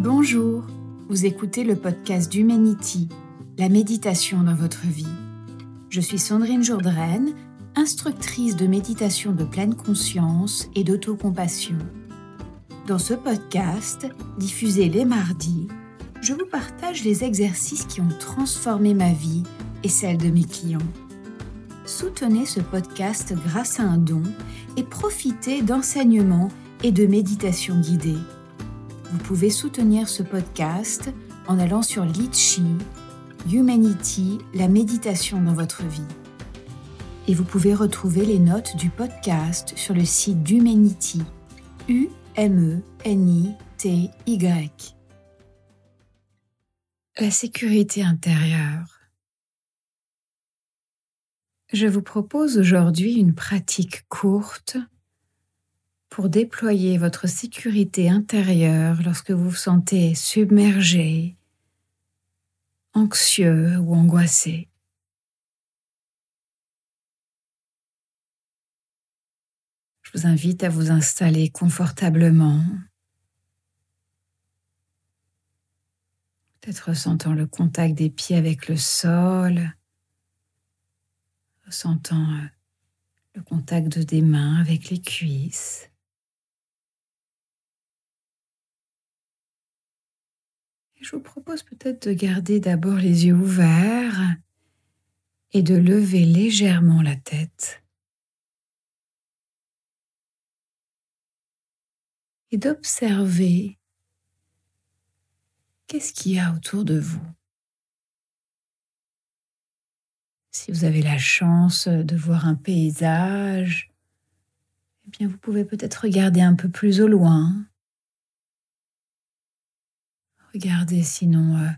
Bonjour, vous écoutez le podcast d'Humanity, la méditation dans votre vie. Je suis Sandrine Jourdraine, instructrice de méditation de pleine conscience et d'autocompassion. Dans ce podcast, diffusé les mardis, je vous partage les exercices qui ont transformé ma vie et celle de mes clients. Soutenez ce podcast grâce à un don et profitez d'enseignements et de méditations guidées. Vous pouvez soutenir ce podcast en allant sur Litchi, Humanity, la méditation dans votre vie. Et vous pouvez retrouver les notes du podcast sur le site d'Humanity, U-M-E-N-I-T-Y. La sécurité intérieure. Je vous propose aujourd'hui une pratique courte pour déployer votre sécurité intérieure lorsque vous vous sentez submergé, anxieux ou angoissé. Je vous invite à vous installer confortablement, peut-être ressentant le contact des pieds avec le sol, ressentant euh, le contact des mains avec les cuisses. Je vous propose peut-être de garder d'abord les yeux ouverts et de lever légèrement la tête. Et d'observer qu'est-ce qu'il y a autour de vous. Si vous avez la chance de voir un paysage, eh bien vous pouvez peut-être regarder un peu plus au loin Regardez sinon euh,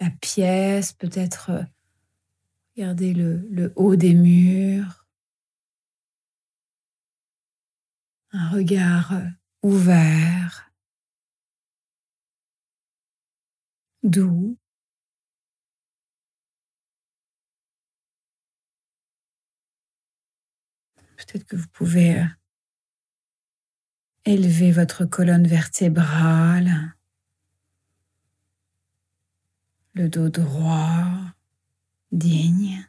la pièce, peut-être euh, regardez le, haut des murs. Un regard euh, ouvert, doux. Peut-être que vous pouvez élever votre colonne vertébrale dos droit, digne.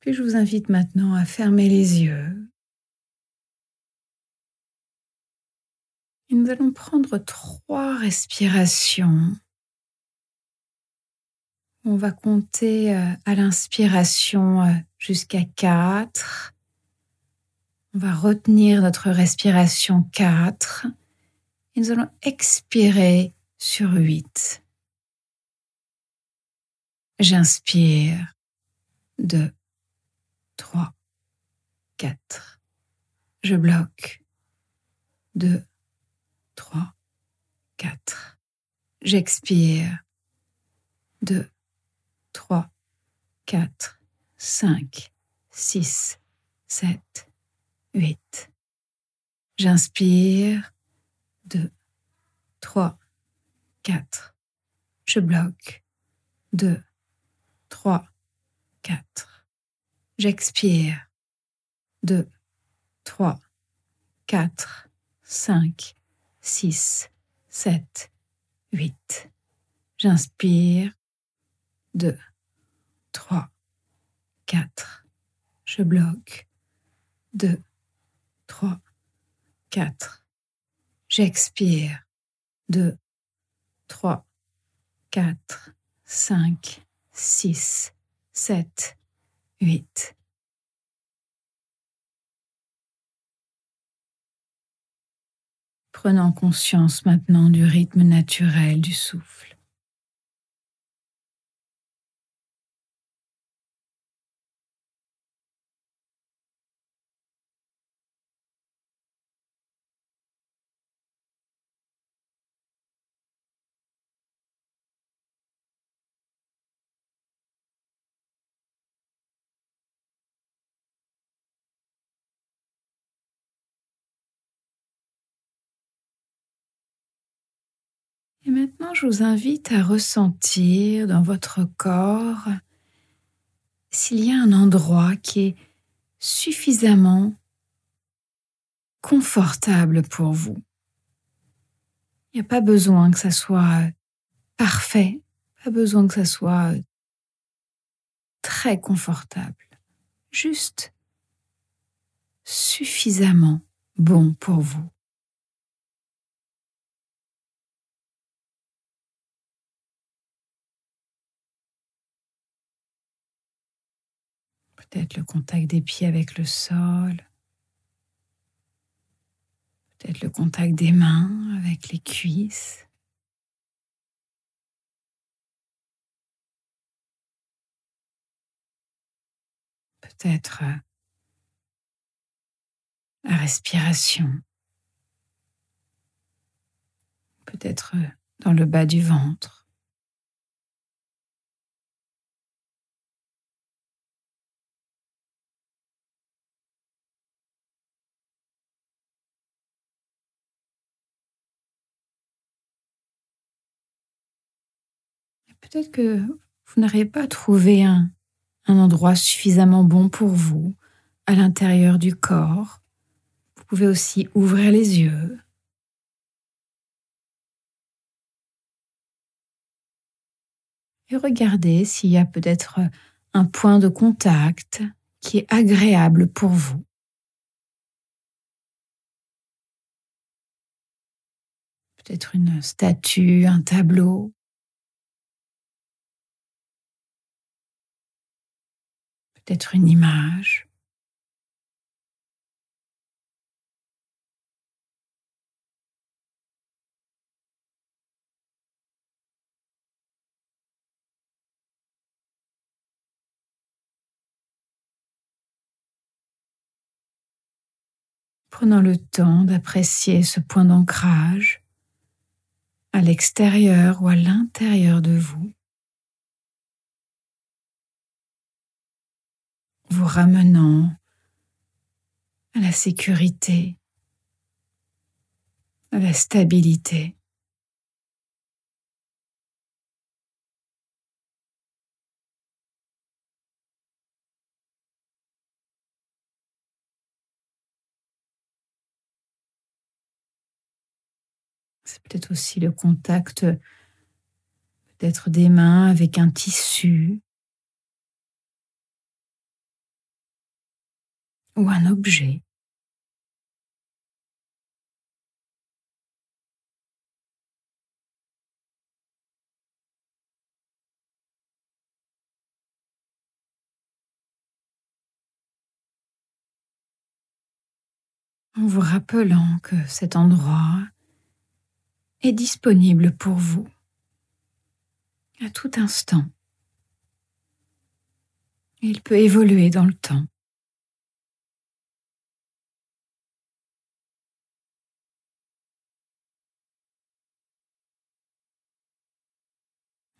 Puis je vous invite maintenant à fermer les yeux. Et nous allons prendre trois respirations. On va compter euh, à l'inspiration euh, jusqu'à quatre on va retenir notre respiration 4 et nous allons expirer sur 8. J'inspire. 2, 3, 4. Je bloque. 2, 3, 4. J'expire. 2, 3, 4, 5, 6, 7, 8. J'inspire. 2, 3, 4. Je bloque. 2, 3, 4. J'expire. 2, 3, 4, 5, 6, 7, 8. J'inspire. 2, 3, 4. Je bloque. 2, 3, 4. J'expire. 2, 3, 4, 5, 6, 7, 8. Prenant conscience maintenant du rythme naturel du souffle. Maintenant, je vous invite à ressentir dans votre corps s'il y a un endroit qui est suffisamment confortable pour vous. Il n'y a pas besoin que ça soit parfait, pas besoin que ça soit très confortable, juste suffisamment bon pour vous. Peut-être le contact des pieds avec le sol. Peut-être le contact des mains avec les cuisses. Peut-être euh, la respiration. Peut-être euh, dans le bas du ventre. Peut-être que vous n'aurez pas trouvé un, un endroit suffisamment bon pour vous à l'intérieur du corps. Vous pouvez aussi ouvrir les yeux. Et regardez s'il y a peut-être un point de contact qui est agréable pour vous. Peut-être une statue, un tableau, peut-être une image. Prenons le temps d'apprécier ce point d'ancrage à l'extérieur ou à l'intérieur de vous. Vous ramenant à la sécurité, à la stabilité. C'est peut-être aussi le contact peut-être des mains avec un tissu, ou un objet. en vous rappelant que cet endroit est disponible pour vous à tout instant. Il peut évoluer dans le temps.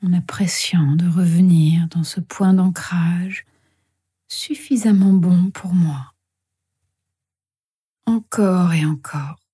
En appréciant de revenir dans ce point d'ancrage suffisamment bon pour moi. Encore et encore.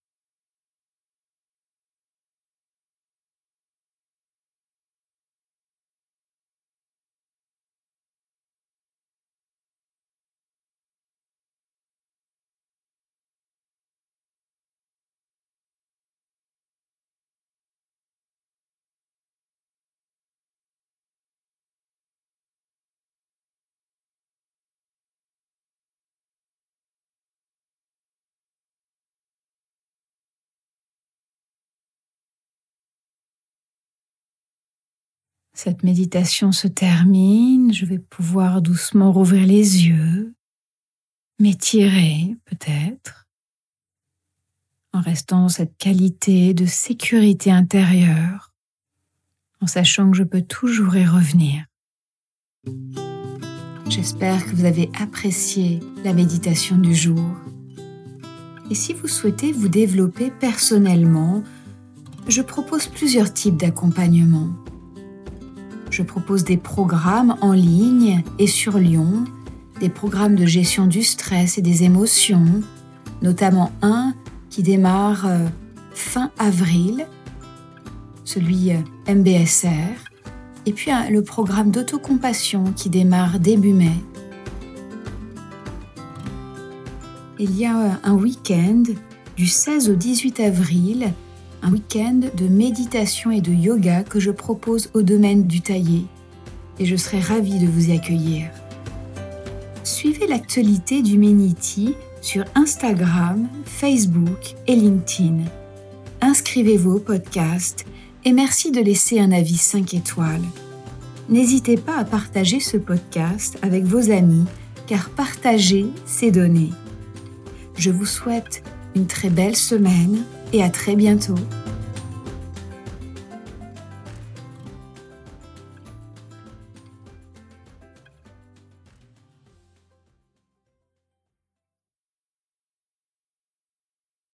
Cette méditation se termine, je vais pouvoir doucement rouvrir les yeux, m'étirer peut-être, en restant dans cette qualité de sécurité intérieure, en sachant que je peux toujours y revenir. J'espère que vous avez apprécié la méditation du jour. Et si vous souhaitez vous développer personnellement, je propose plusieurs types d'accompagnement je propose des programmes en ligne et sur Lyon, des programmes de gestion du stress et des émotions, notamment un qui démarre euh, fin avril, celui euh, MBSR, et puis le programme d'autocompassion qui démarre début mai. Il y a euh, un week-end du 16 au 18 avril, un week-end de méditation et de yoga que je propose au domaine du taillé. Et je serai ravie de vous y accueillir. Suivez l'actualité du Méniti sur Instagram, Facebook et LinkedIn. Inscrivez-vous au podcast et merci de laisser un avis 5 étoiles. N'hésitez pas à partager ce podcast avec vos amis car partager, c'est donner. Je vous souhaite une très belle semaine et à très bientôt